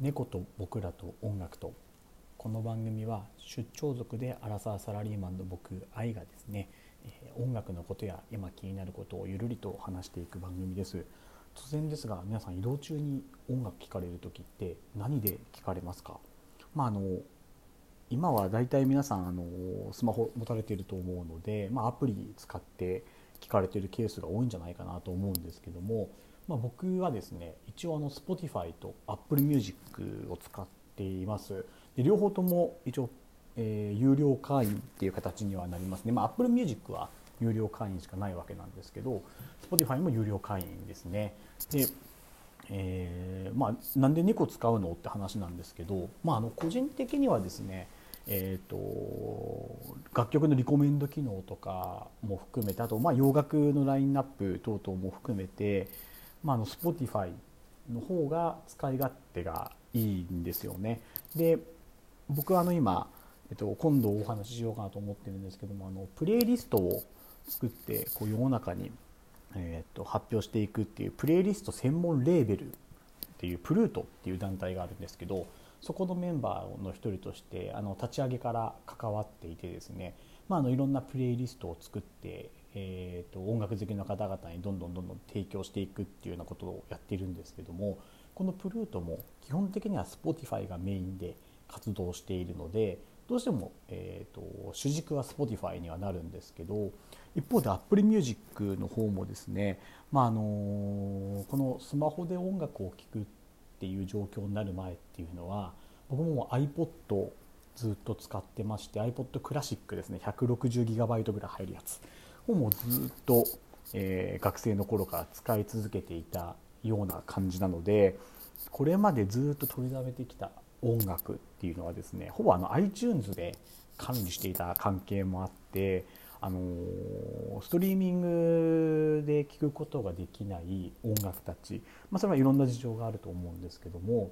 猫と僕らと音楽と。この番組は出張族でアラサーサラリーマンの僕愛がですね音楽のことや今気になることをゆるりと話していく番組です。突然ですが皆さん移動中に音楽聴かれる時って何で聴かれますか？まああの今はだいたい皆さんあのスマホ持たれていると思うので、まあ、アプリ使って聞かれているケースが多いんじゃないかなと思うんですけども、まあ、僕はですね一応あの Spotify と Apple Music を使っています。で両方とも一応、えー、有料会員っていう形にはなりますね、まあ、Apple Music は有料会員しかないわけなんですけど Spotify も有料会員ですね。でえー、まあ、なんで2個使うのって話なんですけど、まあ、あの個人的にはですね、えーと、楽曲のリコメンド機能とかも含めてあと、まあ、洋楽のラインナップ等々も含めて、まあ、あの Spotify の方が使い勝手がいいんですよね。で僕はあの今、えっと、今度お話ししようかなと思ってるんですけどもあのプレイリストを作ってこう世の中に、えっと、発表していくっていうプレイリスト専門レーベルっていうプルートっていう団体があるんですけどそこのメンバーの一人としてあの立ち上げから関わっていてですね、まあ、あのいろんなプレイリストを作って、えーと、音楽好きの方々にどんどんどんどん提供していくっていうようなことをやっているんですけどもこのプルートも基本的には Spotify がメインで活動しているのでどうしても、えーと、主軸は Spotify にはなるんですけど一方で Apple Music の方もですね、まあ、あのこのスマホで音楽を聴くっていう状況になる前っていうのは僕も iPod ずっと使ってまして iPod クラシックですね 160GB ぐらい入るやつ。をもうずっと、えー、学生の頃から使い続けていたような感じなのでこれまでずっと取りだめてきた音楽っていうのはですねほぼあの iTunes で管理していた関係もあってあのストリーミングで聴くことができない音楽たち、まあ、それはいろんな事情があると思うんですけども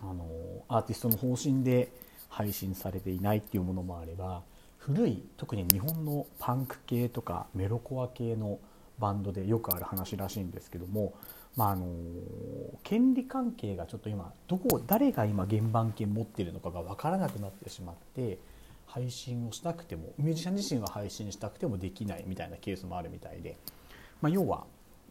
あのアーティストの方針で配信されていないっていうものもあれば古い特に日本のパンク系とかメロコア系のバンドでよくある話らしいんですけども、まあ、あの権利関係がちょっと今どこ誰が今原版権持ってるのかが分からなくなってしまって配信をしたくてもミュージシャン自身は配信したくてもできないみたいなケースもあるみたいで、まあ、要は、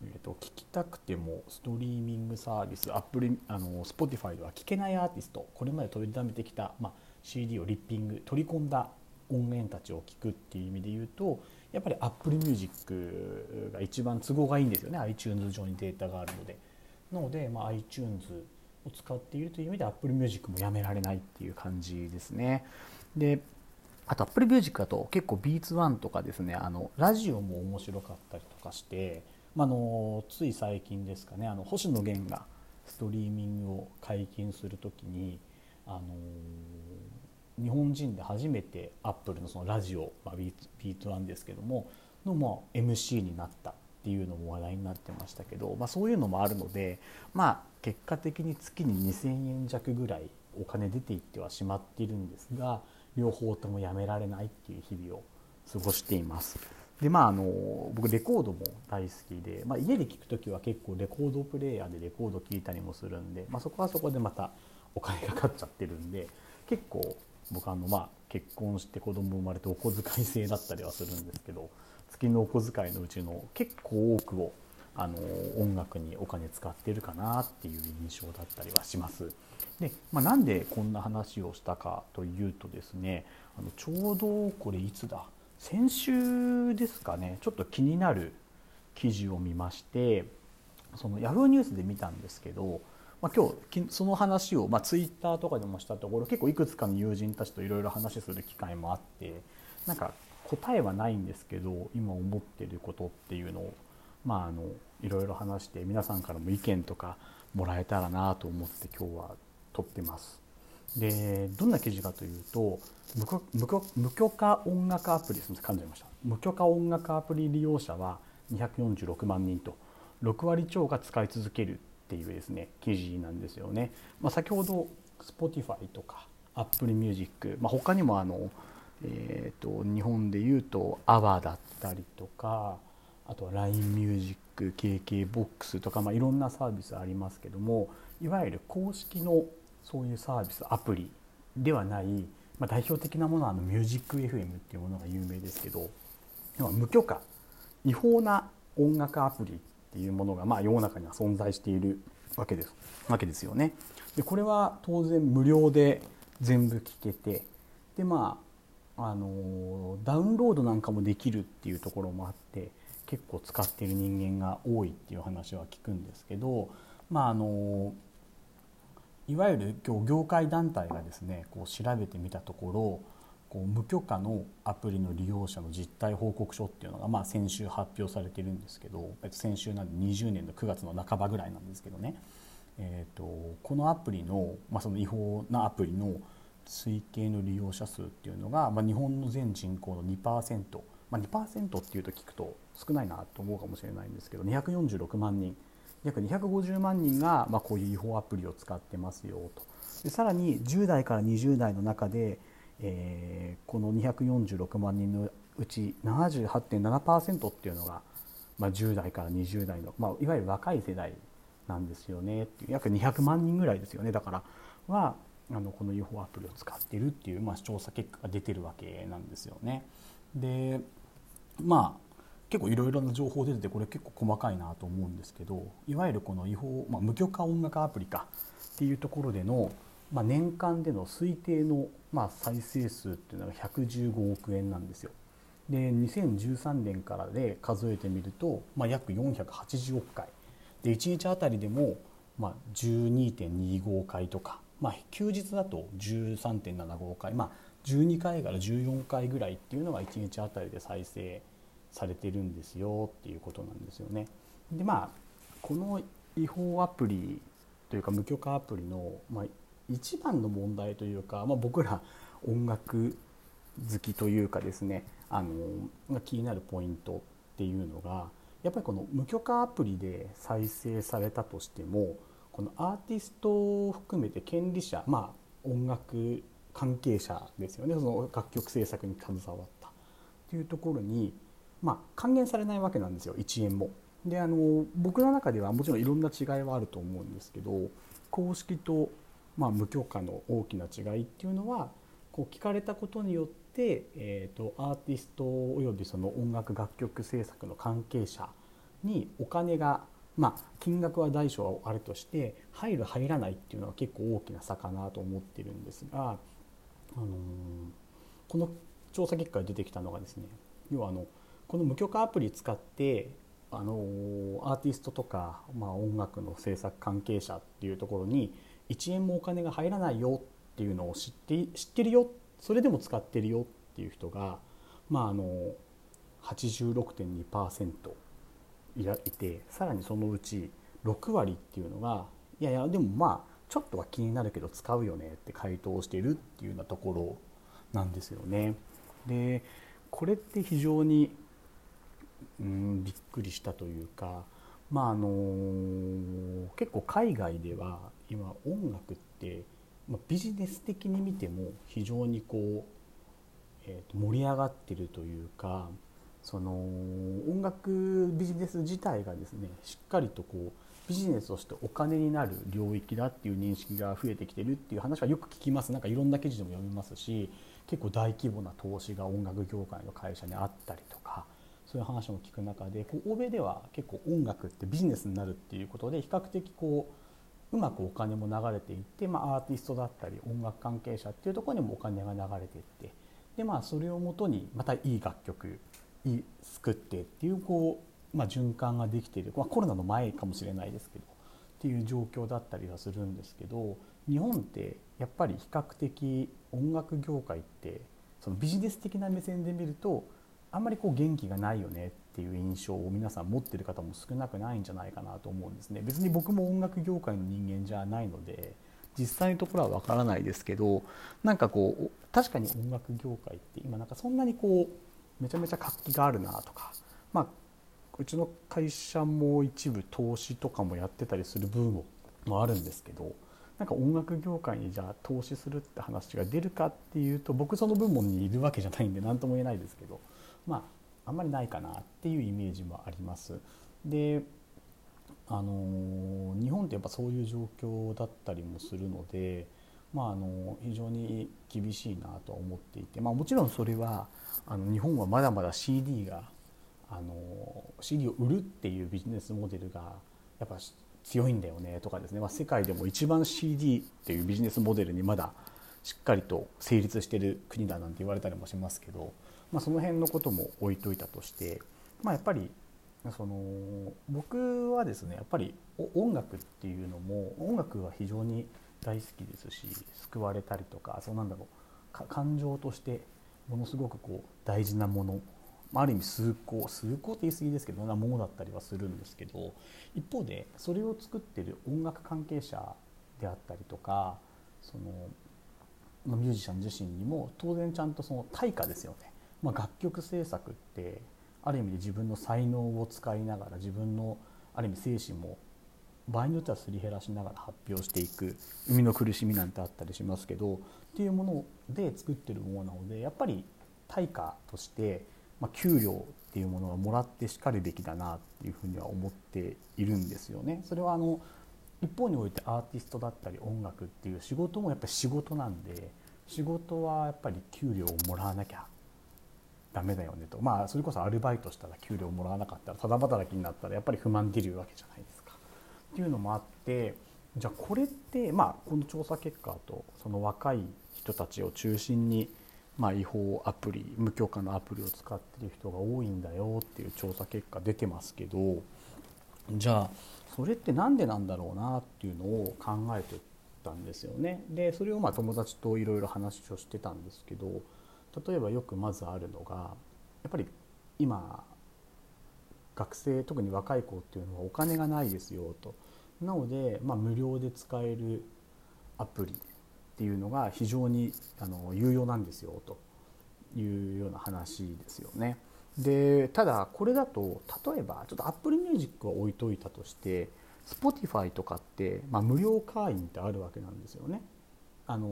えーと、聞きたくてもストリーミングサービスアップルあの Spotify では聞けないアーティストこれまで取りためてきた、まあ、CD をリッピング取り込んだ音源たちを聞くっていう意味で言うとやっぱり Apple Music が一番都合がいいんですよね iTunes 上にデータがあるので。なので、まあ、iTunes を使っているという意味で Apple Music もやめられないっていう感じですね。であと Apple Music だと結構 Beats1 とかですねあのラジオも面白かったりとかして、まあのつい最近ですかねあの星野源がストリーミングを解禁する時にあの日本人で初めてアップルのそのラジオ、まあ、ビート1ですけどものも MC になったっていうのも話題になってましたけど、まあ、そういうのもあるので、まあ、結果的に月に2,000円弱ぐらいお金出ていってはしまっているんですが両方ともやめられないっていう日々を過ごしています。でまあ、あの僕レコードも大好きで、まあ、家で聴く時は結構レコードプレーヤーでレコード聴いたりもするんで、まあ、そこはそこでまたお金かかっちゃってるんで結構僕あのまあ結婚して子供生まれてお小遣い制だったりはするんですけど月のお小遣いのうちの結構多くをあの音楽にお金使ってるかなっていう印象だったりはします。で、まあ、なんでこんな話をしたかというとですねあのちょうどこれいつだ？先週ですかねちょっと気になる記事を見ましてその Yahoo ニュースで見たんですけどまあ、今日その話を、まあ、ツイッターとかでもしたところ結構いくつかの友人たちといろいろ話する機会もあってなんか答えはないんですけど今思ってることっていうのを、まあ、あのいろいろ話して皆さんからも意見とかもらえたらなと思って今日は撮ってます。でどんな記事かというと無許可音楽アプリです噛んじゃいました無許可音楽アプリ利用者は246万人と6割超が使い続けるっていうですね記事なんですよね。まあ、先ほど Spotify とか Apple Music、まあ、他にもあの、えーと、日本でいうと AWA だったりとかあとは LINE ミュージック KKBOX とか、まあ、いろんなサービスありますけどもいわゆる公式のそういうサービスアプリではない、まあ、代表的なものはあのミュージック FM っていうものが有名ですけど無許可違法な音楽アプリっていうものがまあ世の中には存在しているわけですわけですよね。でこれは当然無料で全部聞けてでまああのダウンロードなんかもできるっていうところもあって結構使ってる人間が多いっていう話は聞くんですけどまああのいわゆる業界団体がですねこう調べてみたところこう無許可のアプリの利用者の実態報告書っていうのが、まあ、先週発表されてるんですけど先週なんで20年の9月の半ばぐらいなんですけどね、えーと、このアプリの,、まあその違法なアプリの推計の利用者数っていうのが、まあ、日本の全人口の2%、まあ、2%っていうと聞くと少ないなと思うかもしれないんですけど246万人。約250万人が、まあ、こういう違法アプリを使ってますよと。でさらに10代から20代の中で、えー、この246万人のうち78.7%っていうのが、まあ、10代から20代の、まあ、いわゆる若い世代なんですよねっていう約200万人ぐらいですよねだからはあのこの UFO アプリを使ってるっていう、まあ、調査結果が出てるわけなんですよね。でまあ結構いろいろな情報出ててこれ結構細かいなと思うんですけどいわゆるこの違法、まあ、無許可音楽アプリかっていうところでの、まあ、年間での推定の、まあ、再生数っていうのが115億円なんですよ。で2013年からで数えてみると、まあ、約480億回で1日あたりでも、まあ、12.25回とか、まあ、休日だと13.75回、まあ、12回から14回ぐらいっていうのが1日あたりで再生されてるんですよっていうことなんですよね。でまあこの違法アプリというか無許可アプリの、まあ、一番の問題というか、まあ、僕ら音楽好きというかですねあの気になるポイントっていうのがやっぱりこの無許可アプリで再生されたとしてもこのアーティストを含めて権利者まあ音楽関係者ですよね。その楽曲制作に携わった。っていうところにまあ、還元されないわけなんですよ。1円も。であの僕の中ではもちろんいろんな違いはあると思うんですけど公式と、まあ、無許可の大きな違いっていうのはこう聞かれたことによって、えーと、アーティストおよびその音楽楽曲制作の関係者にお金がまあ金額は大小はあるとして入る入らないっていうのは結構大きな差かなと思ってるんですが、あのー、この調査結果で出てきたのがですね要はあのこの無許可アプリ使ってあのアーティストとか、まあ、音楽の制作関係者っていうところに1円もお金が入らないよっていうのを知って知ってるよそれでも使ってるよっていう人が、まあ、あの86.2%いらいてさらにそのうち6割っていうのがいやいやでもまあちょっとは気になるけど使うよねって回答してるっていうようなところなんですよね。でこれって非常にうんびっくりしたというかまああの結構海外では今音楽って、まあ、ビジネス的に見ても非常にこう、えー、と盛り上がってるというかその音楽ビジネス自体がですねしっかりとこうビジネスとしてお金になる領域だっていう認識が増えてきてるっていう話はよく聞きます。なんかいろんな記事でも読みますし結構大規模な投資が音楽業界の会社にあったりとかそういう話も聞く中でこう欧米では結構音楽ってビジネスになるっていうことで比較的こううまくお金も流れていって、まあ、アーティストだったり音楽関係者っていうところにもお金が流れていってで、まあ、それをもとにまたいい楽曲いい作ってっていうこう、まあ、循環ができている、まあ、コロナの前かもしれないですけどっていう状況だったりはするんですけど日本ってやっぱり比較的音楽業界ってそのビジネス的な目線で見るとあんまりこう元気がないよねっていう印象を皆さん持ってる方も少なくないんじゃないかなと思うんですね。別に僕も音楽業界の人間じゃないので実際のところはわからないですけどなんかこう確かに音楽業界って今なんかそんなにこうめちゃめちゃ活気があるなとかまあうちの会社も一部投資とかもやってたりする部分もあるんですけどなんか音楽業界にじゃあ投資するって話が出るかっていうと僕その部門にいるわけじゃないんで何とも言えないですけどまああんまりないかなっていうイメージもあります。であの日本ってやっぱそういう状況だったりもするのでまあ、あの非常に厳しいなと思っていて、まあ、もちろんそれはあの日本はまだまだ CD があの CD を売るっていうビジネスモデルがやっぱ強いんだよねとかですね、まあ、世界でも一番 CD っていうビジネスモデルにまだしっかりと成立してる国だなんて言われたりもしますけど、まあ、その辺のことも置いといたとして、まあ、やっぱりその僕はですねやっぱり音楽っていうのも音楽は非常に大好きですし救われたりとかそうなんだろう感情としてものすごくこう大事なものある意味崇高崇高って言い過ぎですけどなものだったりはするんですけど一方でそれを作ってる音楽関係者であったりとかそのミュージシャン自身にも当然ちゃんとその対価ですよね、まあ、楽曲制作ってある意味で自分の才能を使いながら自分のある意味精神も場合によってはすり減らしながら発表していく生みの苦しみなんてあったりしますけどっていうもので作ってるものなのでやっぱり対価として、まあ、給料っていうものはもらってしかるべきだなっていうふうには思っているんですよね。それはあの一方においてアーティストだったり音楽っていう仕事もやっぱり仕事なんで仕事はやっぱり給料をもらわなきゃダメだよねとまあそれこそアルバイトしたら給料もらわなかったらただ働きになったらやっぱり不満出るわけじゃないですか。っていうのもあってじゃあこれってまあこの調査結果とその若い人たちを中心にまあ違法アプリ無許可のアプリを使ってる人が多いんだよっていう調査結果出てますけどじゃあそれって何でなんだろうなっていうのを考えてたんですよね。でそれをまあ友達といろいろ話をしてたんですけど例えばよくまずあるのがやっぱり今学生特に若い子っていうのはお金がないですよとなので、まあ、無料で使えるアプリっていうのが非常にあの有用なんですよというような話ですよね。でただこれだと例えばちょっと Apple Music は置いといたとして Spotify とかって、まあ、無料会員ってあるわけなんですよね。あの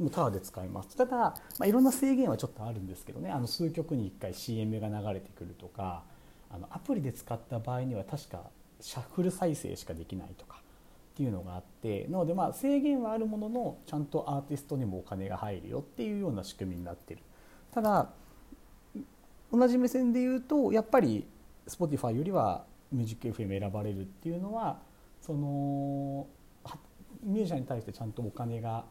もうタダで使います。ただ、まあ、いろんな制限はちょっとあるんですけどね。あの数曲に1回 CM が流れてくるとかあのアプリで使った場合には確かシャッフル再生しかできないとかっていうのがあってなのでまあ制限はあるもののちゃんとアーティストにもお金が入るよっていうような仕組みになってる。ただ同じ目線で言うとやっぱり Spotify よりはミュージック FM 選ばれるっていうのはそのミュージシャンに対してちゃんとお金が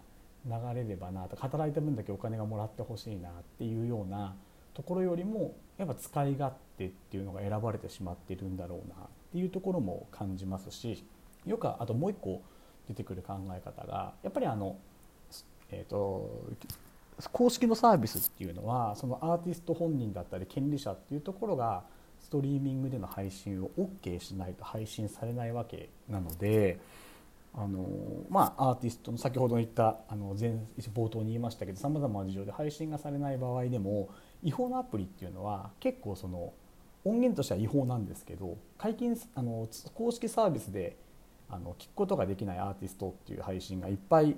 流れればなと働いた分だけお金がもらってほしいなっていうようなところよりもやっぱ使い勝手っていうのが選ばれてしまっているんだろうなっていうところも感じますしよくあともう一個出てくる考え方がやっぱりあの、えーと、公式のサービスっていうのはそのアーティスト本人だったり権利者っていうところがストリーミングでの配信を OK しないと配信されないわけなので。あのまあ、アーティストの先ほど言ったあの前冒頭に言いましたけどさまざまな事情で配信がされない場合でも違法なアプリっていうのは結構その音源としては違法なんですけど解禁あの公式サービスであの聞くことができないアーティストっていう配信がいっぱい、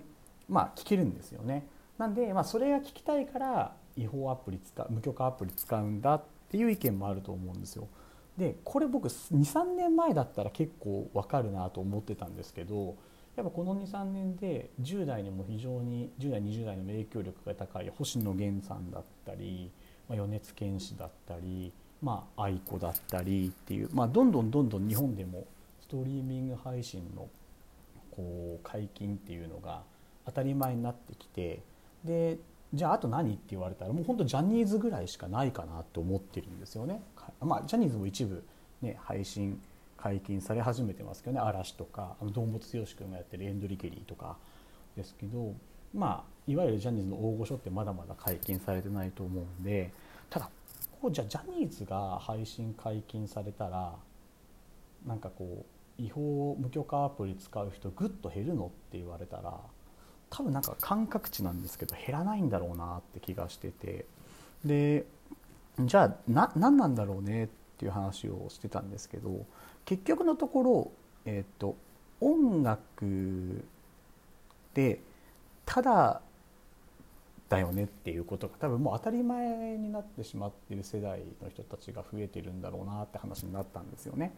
まあ、聞けるんですよね。なんで、まあ、それが聞きたいから違法アプリ使う無許可アプリ使うんだっていう意見もあると思うんですよ。でこれ僕23年前だったら結構わかるなと思ってたんですけどやっぱこの23年で10代にも非常に10代20代の影響力が高い星野源さんだったりまあ、米津玄師だったり、まあ、愛子だったりっていう、まあ、どんどんどんどん日本でもストリーミング配信のこう解禁っていうのが当たり前になってきてでじゃああと何って言われたらもう本当ジャニーズぐらいしかないかなと思ってるんですよね。まあ、ジャニーズも一部、ね、配信解禁され始めてますけどね嵐とかあの堂本剛君がやってるエンドリケリーとかですけどまあいわゆるジャニーズの大御所ってまだまだ解禁されてないと思うんでただこうじゃあジャニーズが配信解禁されたらなんかこう違法無許可アプリ使う人ぐっと減るのって言われたら多分なんか感覚値なんですけど減らないんだろうなって気がしててでじゃあな何なんだろうねっていう話をしてたんですけど結局のところ、えーと、音楽でただだよねっていうことが多分もう当たり前になってしまってる世代の人たちが増えてるんだろうなって話になったんですよね。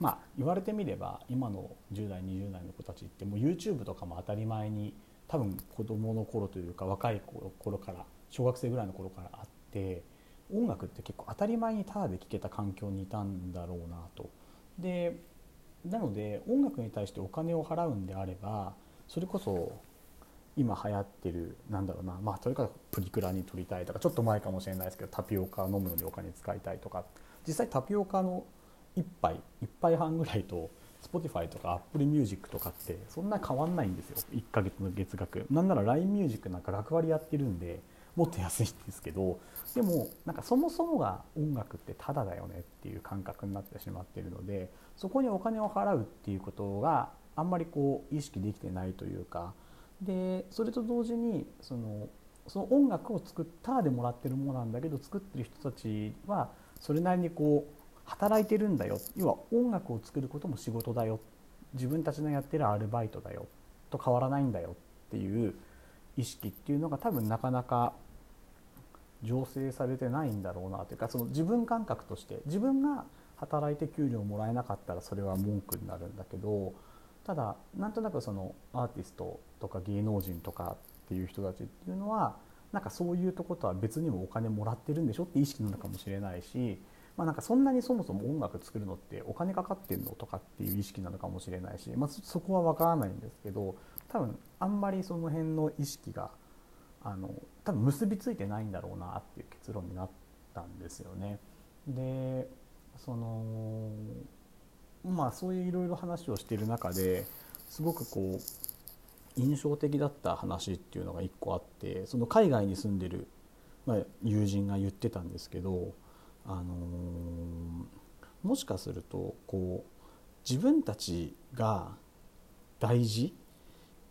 まあ言われてみれば今の10代20代の子たちってもう YouTube とかも当たり前に多分子どもの頃というか若い頃から小学生ぐらいの頃からあって音楽って結構当たり前にタダで聴けた環境にいたんだろうなと。でなので音楽に対してお金を払うんであればそれこそ今流行ってるなんだろうなまあとにかくプリクラに撮りたいとかちょっと前かもしれないですけどタピオカ飲むのにお金使いたいとか実際タピオカの1杯1杯半ぐらいと Spotify とか Apple Music とかってそんな変わんないんですよ。1ヶ月の月額。なんなら LINE Music なんか学割やってるんでもっと安いんですけどでもなんかそもそもが音楽ってタダだよねっていう感覚になってしまっているのでそこにお金を払うっていうことがあんまりこう意識できてないというかでそれと同時にそのその音楽を作ったでもらってるものなんだけど作ってる人たちはそれなりにこう働いてるんだよ。要は音楽を作ることも仕事だよ。自分たちのやってるアルバイトだよと変わらないんだよっていう意識っていうのが多分なかなか醸成されてないんだろうなというかその自分感覚として自分が働いて給料もらえなかったらそれは文句になるんだけどただなんとなくそのアーティストとか芸能人とかっていう人たちっていうのはなんかそういうとことは別にもお金もらってるんでしょって意識なのかもしれないし、まあ、なんかそんなにそもそも音楽作るのってお金かかってんのとかっていう意識なのかもしれないし、まあ、そこは分からないんですけど多分あんまりその辺の意識があの多分結びついてないんだろうなっていう結論になったんですよね。でそのまあそういういろいろ話をしている中ですごくこう印象的だった話っていうのが一個あってその海外に住んでる、ま、友人が言ってたんですけど、あのー、もしかするとこう自分たちが大事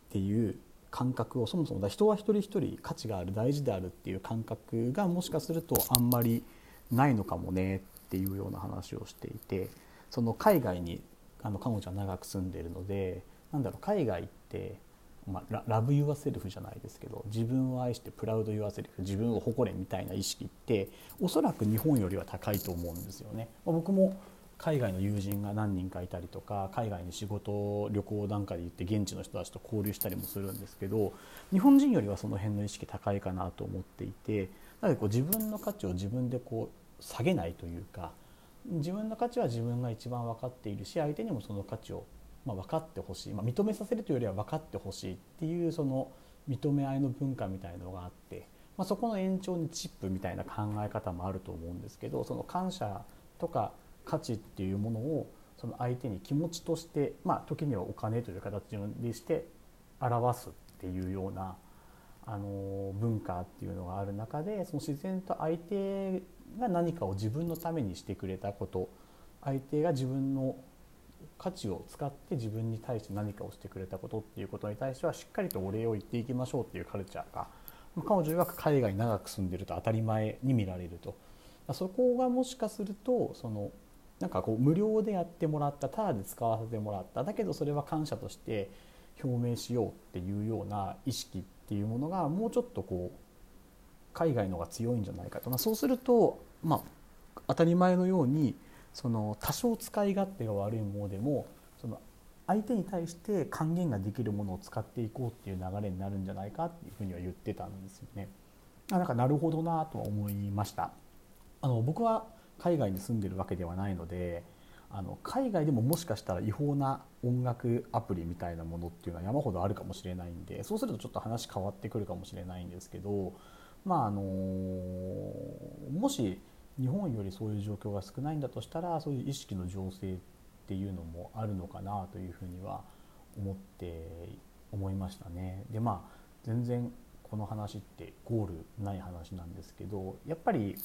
っていう感覚をそもそも人は一人一人価値がある大事であるっていう感覚がもしかするとあんまりないのかもねっていうような話をしていてその海外にあの彼女は長く住んでいるのでなんだろう海外って、まあ、 love yourself じゃないですけど自分を愛して proud yourself 自分を誇れみたいな意識っておそらく日本よりは高いと思うんですよね。まあ、僕も海外の友人が何人かいたりとか海外に仕事旅行なんかで行って現地の人たちと交流したりもするんですけど日本人よりはその辺の意識高いかなと思っていてなのでこう自分の価値を自分でこう下げないというか自分の価値は自分が一番分かっているし相手にもその価値をま分かってほしい、まあ、認めさせるというよりは分かってほしいっていうその認め合いの文化みたいのがあって、まあ、そこの延長にチップみたいな考え方もあると思うんですけどその感謝とか価値っていうものをその相手に気持ちとして、まあ、時にはお金という形にして表すっていうようなあの文化っていうのがある中でその自然と相手が何かを自分のためにしてくれたこと相手が自分の価値を使って自分に対して何かをしてくれたことっていうことに対してはしっかりとお礼を言っていきましょうっていうカルチャーが彼女曰く海外に長く住んでると当たり前に見られると。そこがもしかするとそのなんかこう無料でやってもらったただで使わせてもらっただけどそれは感謝として表明しようっていうような意識っていうものがもうちょっとこう海外の方が強いんじゃないかと、まあ、そうすると、まあ、当たり前のようにその多少使い勝手が悪いものでもその相手に対して還元ができるものを使っていこうっていう流れになるんじゃないかっていうふうには言ってたんですよね。あなんかなるほどなとは思いました。あの僕は海外に住んでるわけではないのであの海外でももしかしたら違法な音楽アプリみたいなものっていうのは山ほどあるかもしれないんでそうするとちょっと話変わってくるかもしれないんですけどまああのもし日本よりそういう状況が少ないんだとしたらそういう意識の醸成っていうのもあるのかなというふうには思って思いましたね。でまあ全然この話ってゴールない話なんですけどやっぱり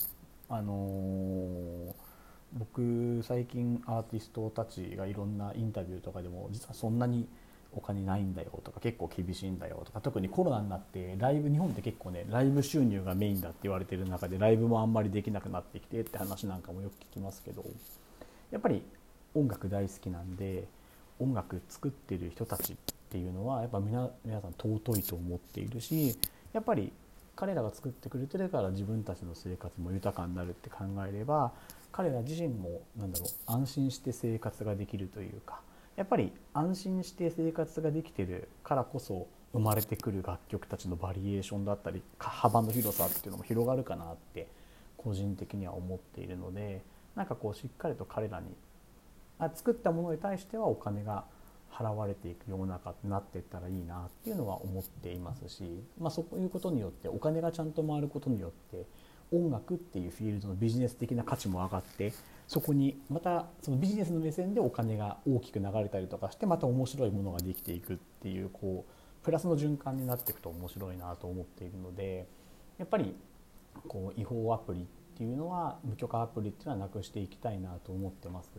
あの僕最近アーティストたちがいろんなインタビューとかでも実はそんなにお金ないんだよとか結構厳しいんだよとか特にコロナになってライブ日本って結構ねライブ収入がメインだって言われてる中でライブもあんまりできなくなってきてって話なんかもよく聞きますけどやっぱり音楽大好きなんで音楽作ってる人たちっていうのはやっぱ皆皆さん尊いと思っているしやっぱり彼らが作ってくれてるから自分たちの生活も豊かになるって考えれば彼ら自身もなんだろう安心して生活ができるというかやっぱり安心して生活ができてるからこそ生まれてくる楽曲たちのバリエーションだったり幅の広さっていうのも広がるかなって個人的には思っているのでなんかこうしっかりと彼らにあ作ったものに対してはお金が払われていく世の中になっていったらいいなっていうのは思っていますし、まあ、そういうことによってお金がちゃんと回ることによって音楽っていうフィールドのビジネス的な価値も上がってそこにまたそのビジネスの目線でお金が大きく流れたりとかしてまた面白いものができていくっていうこうプラスの循環になっていくと面白いなと思っているのでやっぱりこう違法アプリっていうのは無許可アプリっていうのはなくしていきたいなと思ってます。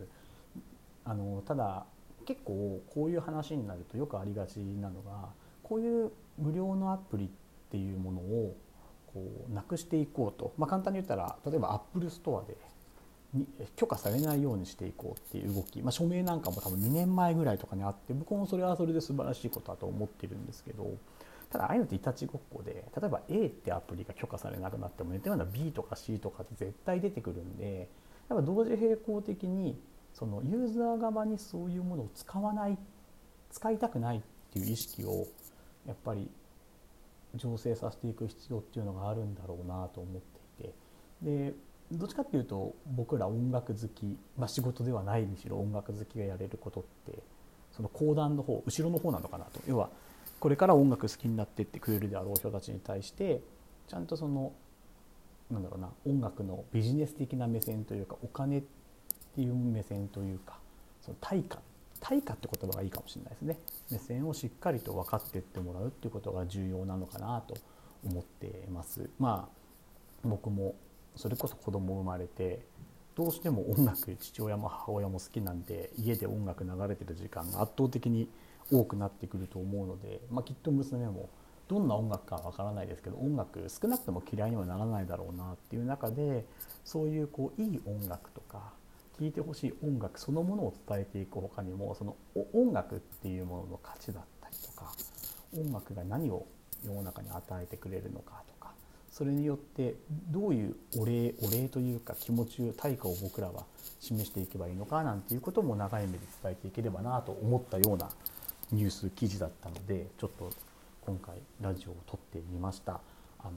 あのただ結構こういう話になるとよくありがちなのがこういう無料のアプリっていうものをこうなくしていこうと、まあ、簡単に言ったら例えばアップルストアで許可されないようにしていこうっていう動き、まあ、署名なんかも多分2年前ぐらいとかにあって僕もそれはそれで素晴らしいことだと思ってるんですけどただああいうのっていたちごっこで例えば A ってアプリが許可されなくなっても似たような B とか C とかって絶対出てくるんでやっぱ同時並行的にそのユーザー側にそういうものを使わない使いたくないっていう意識をやっぱり醸成させていく必要っていうのがあるんだろうなと思っていて。でどっちかっていうと僕ら音楽好き、まあ、仕事ではないにしろ音楽好きがやれることってその講談の方後ろの方なのかなと。要はこれから音楽好きになってってくれるであろう人たちに対してちゃんとそのなんだろうな音楽のビジネス的な目線というかお金っていう目線というかその対価対価って言葉がいいかもしれないですね。目線をしっかりと分かってってもらうっていうことが重要なのかなと思っています。まあ僕もそれこそ子供生まれてどうしても音楽父親も母親も好きなんで家で音楽流れてる時間が圧倒的に多くなってくると思うので、まあ、きっと娘もどんな音楽かわからないですけど音楽少なくとも嫌いにはならないだろうなっていう中でそういうこういい音楽とか聴いてほしい音楽そのものを伝えていく他にもその音楽っていうものの価値だったりとか音楽が何を世の中に与えてくれるのかとかそれによってどういうお礼お礼というか気持ちを対価を僕らは示していけばいいのかなんていうことも長い目で伝えていければなと思ったようなニュース記事だったのでちょっと今回ラジオを撮ってみました。あの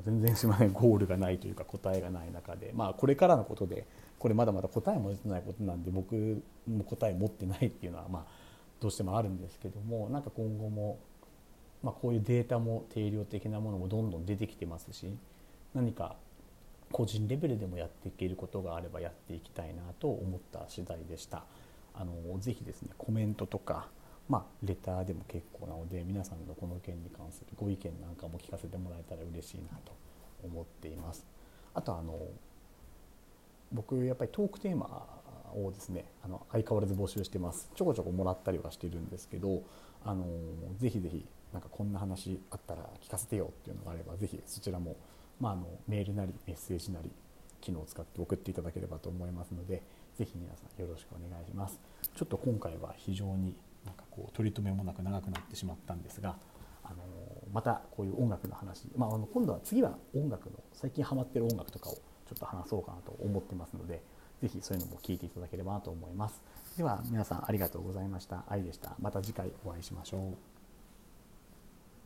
ー、全然すみませんゴールがないというか答えがない中で、まあ、これからのことでこれまだまだ答えも出てないことなんで僕も答え持ってないっていうのはまあどうしてもあるんですけどもなんか今後も、まあ、こういうデータも定量的なものもどんどん出てきてますし何か個人レベルでもやっていけることがあればやっていきたいなと思った次第でした。あのぜひですねコメントとかまあ、レターでも結構なので皆さんのこの件に関するご意見なんかも聞かせてもらえたら嬉しいなと思っています。あとあの僕やっぱりトークテーマをですねあの相変わらず募集してますちょこちょこもらったりはしてるんですけどあのぜひぜひなんかこんな話あったら聞かせてよっていうのがあればぜひそちらも、まあ、あのメールなりメッセージなり機能を使って送っていただければと思いますのでぜひ皆さんよろしくお願いします。ちょっと今回は非常になんかこう取り留めもなく長くなってしまったんですがあのまたこういう音楽の話、まあ、あの今度は次は音楽の最近ハマってる音楽とかをちょっと話そうかなと思ってますので是非そういうのも聞いていただければなと思います。では皆さんありがとうございました。愛でした。また次回お会いしましょう。